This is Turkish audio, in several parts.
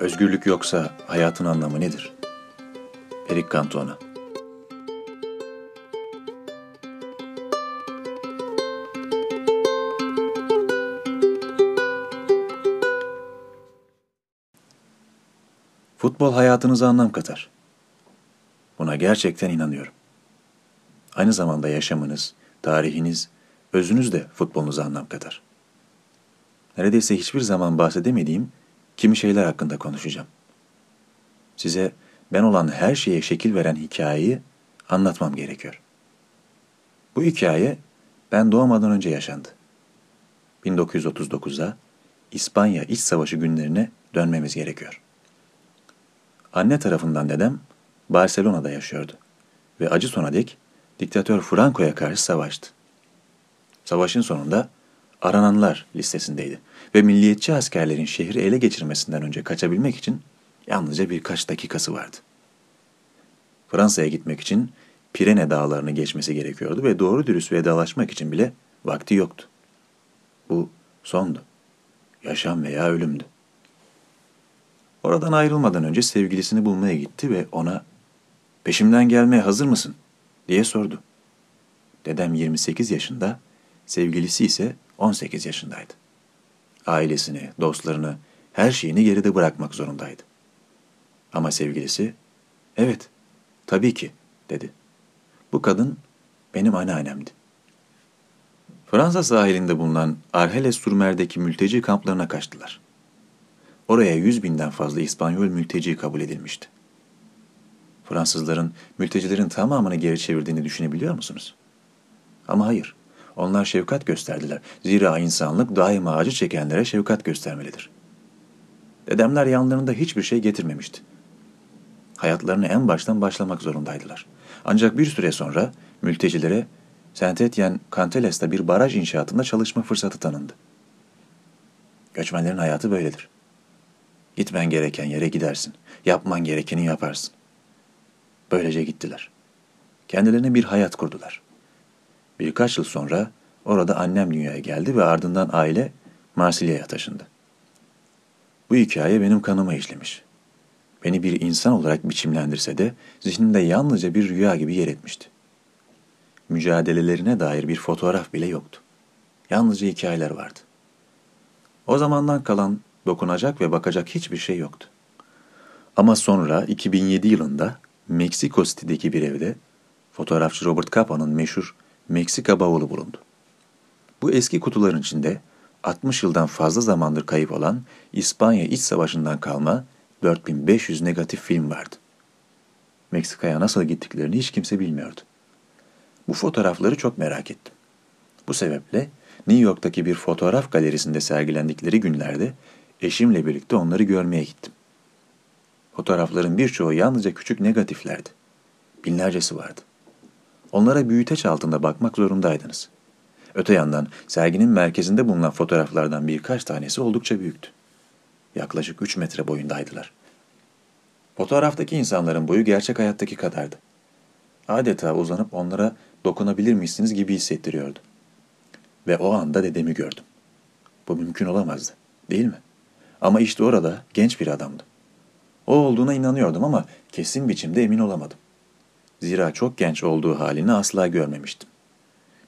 Özgürlük yoksa hayatın anlamı nedir? Eric Cantona Futbol hayatınıza anlam katar. Buna gerçekten inanıyorum. Aynı zamanda yaşamınız, tarihiniz, özünüz de futbolunuza anlam katar. Neredeyse hiçbir zaman bahsedemediğim kimi şeyler hakkında konuşacağım. Size ben olan her şeye şekil veren hikayeyi anlatmam gerekiyor. Bu hikaye ben doğmadan önce yaşandı. 1939'da İspanya İç Savaşı günlerine dönmemiz gerekiyor. Anne tarafından dedem Barcelona'da yaşıyordu ve acı sona dek diktatör Franco'ya karşı savaştı. Savaşın sonunda arananlar listesindeydi ve milliyetçi askerlerin şehri ele geçirmesinden önce kaçabilmek için yalnızca birkaç dakikası vardı. Fransa'ya gitmek için Pirene dağlarını geçmesi gerekiyordu ve doğru dürüst vedalaşmak için bile vakti yoktu. Bu sondu. Yaşam veya ölümdü. Oradan ayrılmadan önce sevgilisini bulmaya gitti ve ona ''Peşimden gelmeye hazır mısın?'' diye sordu. Dedem 28 yaşında, sevgilisi ise 18 yaşındaydı. Ailesini, dostlarını, her şeyini geride bırakmak zorundaydı. Ama sevgilisi, evet, tabii ki, dedi. Bu kadın benim anneannemdi. Fransa sahilinde bulunan Arheles Surmer'deki mülteci kamplarına kaçtılar. Oraya yüz binden fazla İspanyol mülteci kabul edilmişti. Fransızların mültecilerin tamamını geri çevirdiğini düşünebiliyor musunuz? Ama hayır. Onlar şefkat gösterdiler. Zira insanlık daima acı çekenlere şefkat göstermelidir. Dedemler yanlarında hiçbir şey getirmemişti. Hayatlarını en baştan başlamak zorundaydılar. Ancak bir süre sonra mültecilere Saint Etienne Canteles'te bir baraj inşaatında çalışma fırsatı tanındı. Göçmenlerin hayatı böyledir. Gitmen gereken yere gidersin. Yapman gerekeni yaparsın. Böylece gittiler. Kendilerine bir hayat kurdular. Birkaç yıl sonra orada annem dünyaya geldi ve ardından aile Marsilya'ya taşındı. Bu hikaye benim kanıma işlemiş. Beni bir insan olarak biçimlendirse de zihnimde yalnızca bir rüya gibi yer etmişti. Mücadelelerine dair bir fotoğraf bile yoktu. Yalnızca hikayeler vardı. O zamandan kalan dokunacak ve bakacak hiçbir şey yoktu. Ama sonra 2007 yılında Meksiko City'deki bir evde fotoğrafçı Robert Capa'nın meşhur Meksika bavulu bulundu. Bu eski kutuların içinde 60 yıldan fazla zamandır kayıp olan İspanya İç Savaşı'ndan kalma 4500 negatif film vardı. Meksika'ya nasıl gittiklerini hiç kimse bilmiyordu. Bu fotoğrafları çok merak ettim. Bu sebeple New York'taki bir fotoğraf galerisinde sergilendikleri günlerde eşimle birlikte onları görmeye gittim. Fotoğrafların birçoğu yalnızca küçük negatiflerdi. Binlercesi vardı. Onlara büyüteç altında bakmak zorundaydınız. Öte yandan serginin merkezinde bulunan fotoğraflardan birkaç tanesi oldukça büyüktü. Yaklaşık 3 metre boyundaydılar. Fotoğraftaki insanların boyu gerçek hayattaki kadardı. Adeta uzanıp onlara dokunabilir misiniz gibi hissettiriyordu. Ve o anda dedemi gördüm. Bu mümkün olamazdı, değil mi? Ama işte orada genç bir adamdı. O olduğuna inanıyordum ama kesin biçimde emin olamadım. Zira çok genç olduğu halini asla görmemiştim.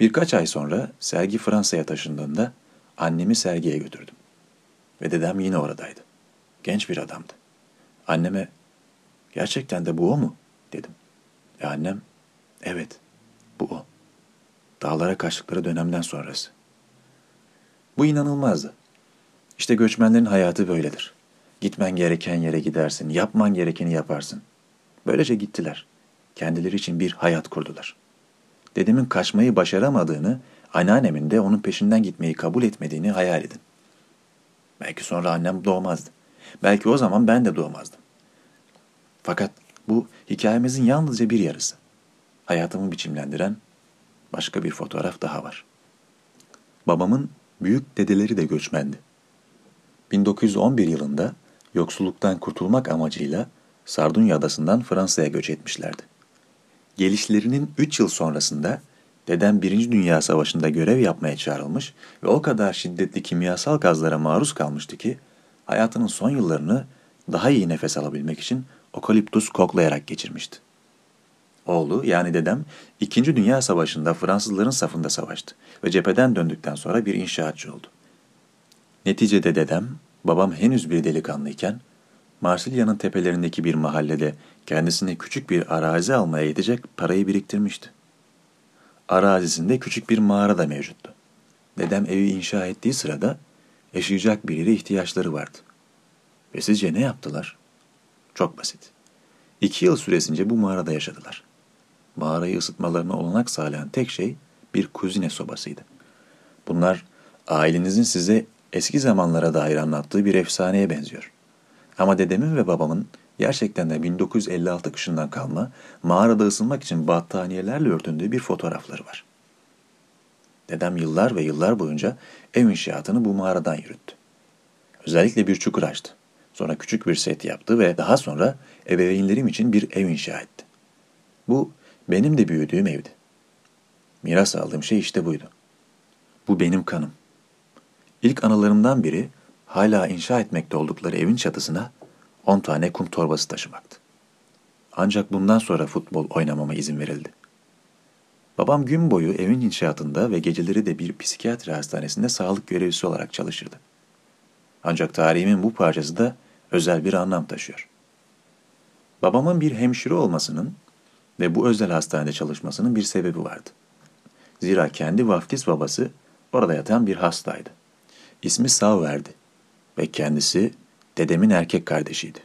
Birkaç ay sonra sergi Fransa'ya taşındığında annemi sergiye götürdüm. Ve dedem yine oradaydı. Genç bir adamdı. Anneme, gerçekten de bu o mu? dedim. E annem, evet, bu o. Dağlara kaçtıkları dönemden sonrası. Bu inanılmazdı. İşte göçmenlerin hayatı böyledir. Gitmen gereken yere gidersin, yapman gerekeni yaparsın. Böylece gittiler. Kendileri için bir hayat kurdular. Dedemin kaçmayı başaramadığını, anneannemin de onun peşinden gitmeyi kabul etmediğini hayal edin. Belki sonra annem doğmazdı. Belki o zaman ben de doğmazdım. Fakat bu hikayemizin yalnızca bir yarısı. Hayatımı biçimlendiren başka bir fotoğraf daha var. Babamın büyük dedeleri de göçmendi. 1911 yılında yoksulluktan kurtulmak amacıyla Sardunya adasından Fransa'ya göç etmişlerdi. Gelişlerinin 3 yıl sonrasında dedem 1. Dünya Savaşı'nda görev yapmaya çağrılmış ve o kadar şiddetli kimyasal gazlara maruz kalmıştı ki hayatının son yıllarını daha iyi nefes alabilmek için okaliptus koklayarak geçirmişti. Oğlu yani dedem 2. Dünya Savaşı'nda Fransızların safında savaştı ve cepheden döndükten sonra bir inşaatçı oldu. Neticede dedem, babam henüz bir delikanlıyken Marsilya'nın tepelerindeki bir mahallede kendisine küçük bir arazi almaya yetecek parayı biriktirmişti. Arazisinde küçük bir mağara da mevcuttu. Dedem evi inşa ettiği sırada yaşayacak bir ihtiyaçları vardı. Ve sizce ne yaptılar? Çok basit. İki yıl süresince bu mağarada yaşadılar. Mağarayı ısıtmalarına olanak sağlayan tek şey bir kuzine sobasıydı. Bunlar ailenizin size eski zamanlara dair anlattığı bir efsaneye benziyor. Ama dedemin ve babamın gerçekten de 1956 kışından kalma mağarada ısınmak için battaniyelerle örtündüğü bir fotoğrafları var. Dedem yıllar ve yıllar boyunca ev inşaatını bu mağaradan yürüttü. Özellikle bir çukur açtı. Sonra küçük bir set yaptı ve daha sonra ebeveynlerim için bir ev inşa etti. Bu benim de büyüdüğüm evdi. Miras aldığım şey işte buydu. Bu benim kanım. İlk anılarımdan biri hala inşa etmekte oldukları evin çatısına 10 tane kum torbası taşımaktı. Ancak bundan sonra futbol oynamama izin verildi. Babam gün boyu evin inşaatında ve geceleri de bir psikiyatri hastanesinde sağlık görevlisi olarak çalışırdı. Ancak tarihimin bu parçası da özel bir anlam taşıyor. Babamın bir hemşire olmasının ve bu özel hastanede çalışmasının bir sebebi vardı. Zira kendi vaftiz babası orada yatan bir hastaydı. İsmi Sauver'di ve kendisi dedemin erkek kardeşiydi.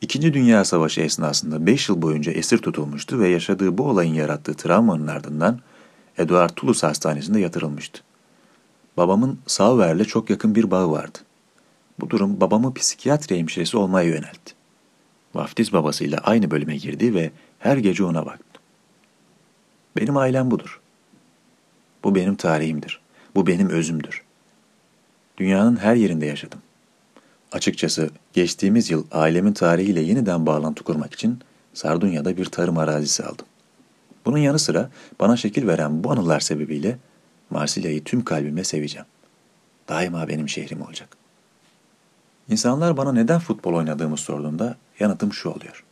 İkinci Dünya Savaşı esnasında 5 yıl boyunca esir tutulmuştu ve yaşadığı bu olayın yarattığı travmanın ardından Eduard Toulouse Hastanesi'nde yatırılmıştı. Babamın Sauver'le çok yakın bir bağı vardı. Bu durum babamı psikiyatri hemşiresi olmaya yöneltti. Vaftiz babasıyla aynı bölüme girdi ve her gece ona baktı. Benim ailem budur. Bu benim tarihimdir. Bu benim özümdür. Dünyanın her yerinde yaşadım. Açıkçası geçtiğimiz yıl ailemin tarihiyle yeniden bağlantı kurmak için Sardunya'da bir tarım arazisi aldım. Bunun yanı sıra bana şekil veren bu anılar sebebiyle Marsilya'yı tüm kalbimle seveceğim. Daima benim şehrim olacak. İnsanlar bana neden futbol oynadığımı sorduğunda yanıtım şu oluyor.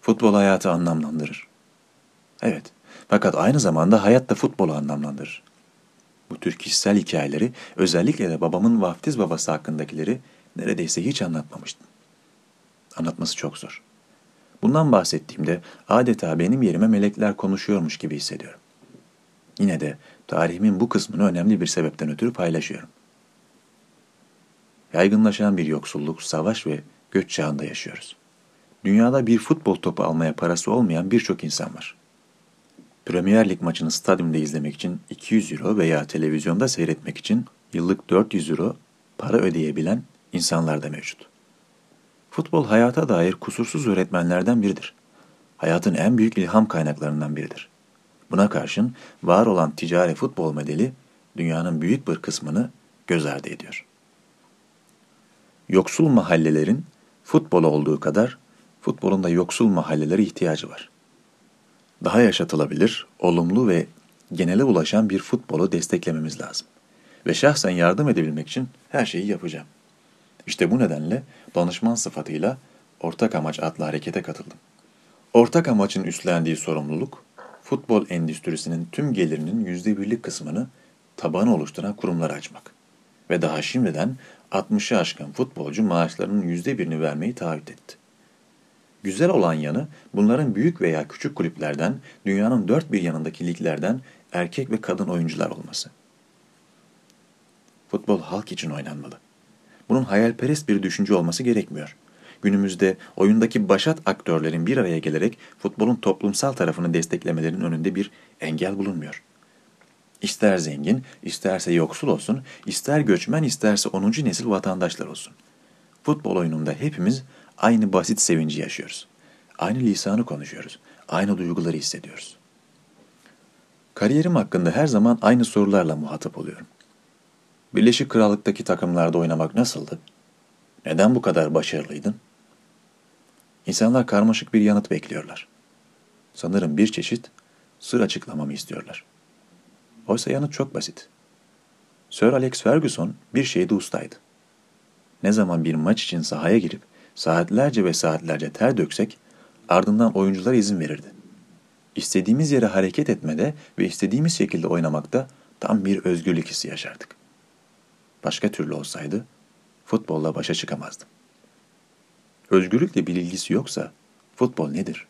Futbol hayatı anlamlandırır. Evet, fakat aynı zamanda hayat da futbolu anlamlandırır. Bu tür kişisel hikayeleri, özellikle de babamın vaftiz babası hakkındakileri neredeyse hiç anlatmamıştım. Anlatması çok zor. Bundan bahsettiğimde adeta benim yerime melekler konuşuyormuş gibi hissediyorum. Yine de tarihimin bu kısmını önemli bir sebepten ötürü paylaşıyorum. Yaygınlaşan bir yoksulluk, savaş ve göç çağında yaşıyoruz. Dünyada bir futbol topu almaya parası olmayan birçok insan var. Premier Lig maçını stadyumda izlemek için 200 euro veya televizyonda seyretmek için yıllık 400 euro para ödeyebilen insanlar da mevcut. Futbol hayata dair kusursuz öğretmenlerden biridir. Hayatın en büyük ilham kaynaklarından biridir. Buna karşın var olan ticari futbol modeli dünyanın büyük bir kısmını göz ardı ediyor. Yoksul mahallelerin futbol olduğu kadar futbolun da yoksul mahallelere ihtiyacı var. Daha yaşatılabilir, olumlu ve genele ulaşan bir futbolu desteklememiz lazım. Ve şahsen yardım edebilmek için her şeyi yapacağım. İşte bu nedenle danışman sıfatıyla Ortak Amaç adlı harekete katıldım. Ortak Amaç'ın üstlendiği sorumluluk, futbol endüstrisinin tüm gelirinin yüzde birlik kısmını tabanı oluşturan kurumları açmak ve daha şimdiden 60'ı aşkın futbolcu maaşlarının yüzde birini vermeyi taahhüt etti. Güzel olan yanı bunların büyük veya küçük kulüplerden, dünyanın dört bir yanındaki liglerden erkek ve kadın oyuncular olması. Futbol halk için oynanmalı. Bunun hayalperest bir düşünce olması gerekmiyor. Günümüzde oyundaki başat aktörlerin bir araya gelerek futbolun toplumsal tarafını desteklemelerinin önünde bir engel bulunmuyor. İster zengin, isterse yoksul olsun, ister göçmen, isterse 10. nesil vatandaşlar olsun. Futbol oyununda hepimiz aynı basit sevinci yaşıyoruz. Aynı lisanı konuşuyoruz. Aynı duyguları hissediyoruz. Kariyerim hakkında her zaman aynı sorularla muhatap oluyorum. Birleşik Krallık'taki takımlarda oynamak nasıldı? Neden bu kadar başarılıydın? İnsanlar karmaşık bir yanıt bekliyorlar. Sanırım bir çeşit sır açıklamamı istiyorlar. Oysa yanıt çok basit. Sir Alex Ferguson bir şeyde ustaydı. ne zaman bir maç için sahaya girip saatlerce ve saatlerce ter döksek ardından oyuncular izin verirdi. İstediğimiz yere hareket etmede ve istediğimiz şekilde oynamakta tam bir özgürlük hissi yaşardık. Başka türlü olsaydı futbolla başa çıkamazdım. Özgürlükle bir ilgisi yoksa futbol nedir?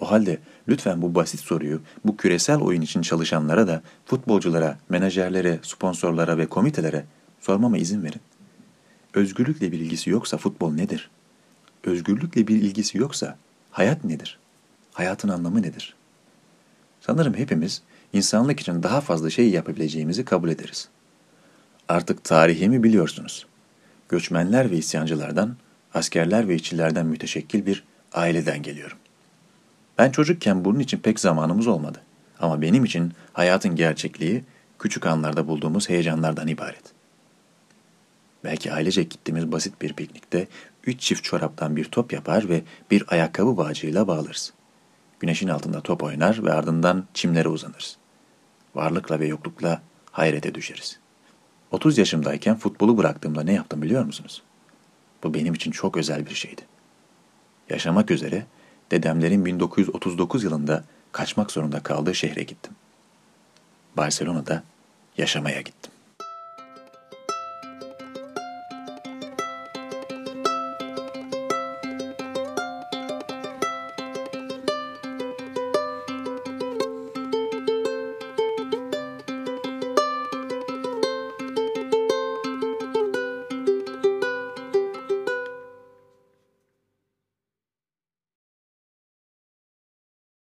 O halde lütfen bu basit soruyu bu küresel oyun için çalışanlara da futbolculara, menajerlere, sponsorlara ve komitelere sormama izin verin. Özgürlükle bir ilgisi yoksa futbol nedir? Özgürlükle bir ilgisi yoksa hayat nedir? Hayatın anlamı nedir? Sanırım hepimiz insanlık için daha fazla şey yapabileceğimizi kabul ederiz. Artık tarihimi biliyorsunuz. Göçmenler ve isyancılardan, askerler ve işçilerden müteşekkil bir aileden geliyorum. Ben çocukken bunun için pek zamanımız olmadı. Ama benim için hayatın gerçekliği küçük anlarda bulduğumuz heyecanlardan ibaret. Belki ailece gittiğimiz basit bir piknikte üç çift çoraptan bir top yapar ve bir ayakkabı bağcığıyla bağlarız. Güneşin altında top oynar ve ardından çimlere uzanırız. Varlıkla ve yoklukla hayrete düşeriz. 30 yaşımdayken futbolu bıraktığımda ne yaptım biliyor musunuz? Bu benim için çok özel bir şeydi. Yaşamak üzere dedemlerin 1939 yılında kaçmak zorunda kaldığı şehre gittim. Barcelona'da yaşamaya gittim.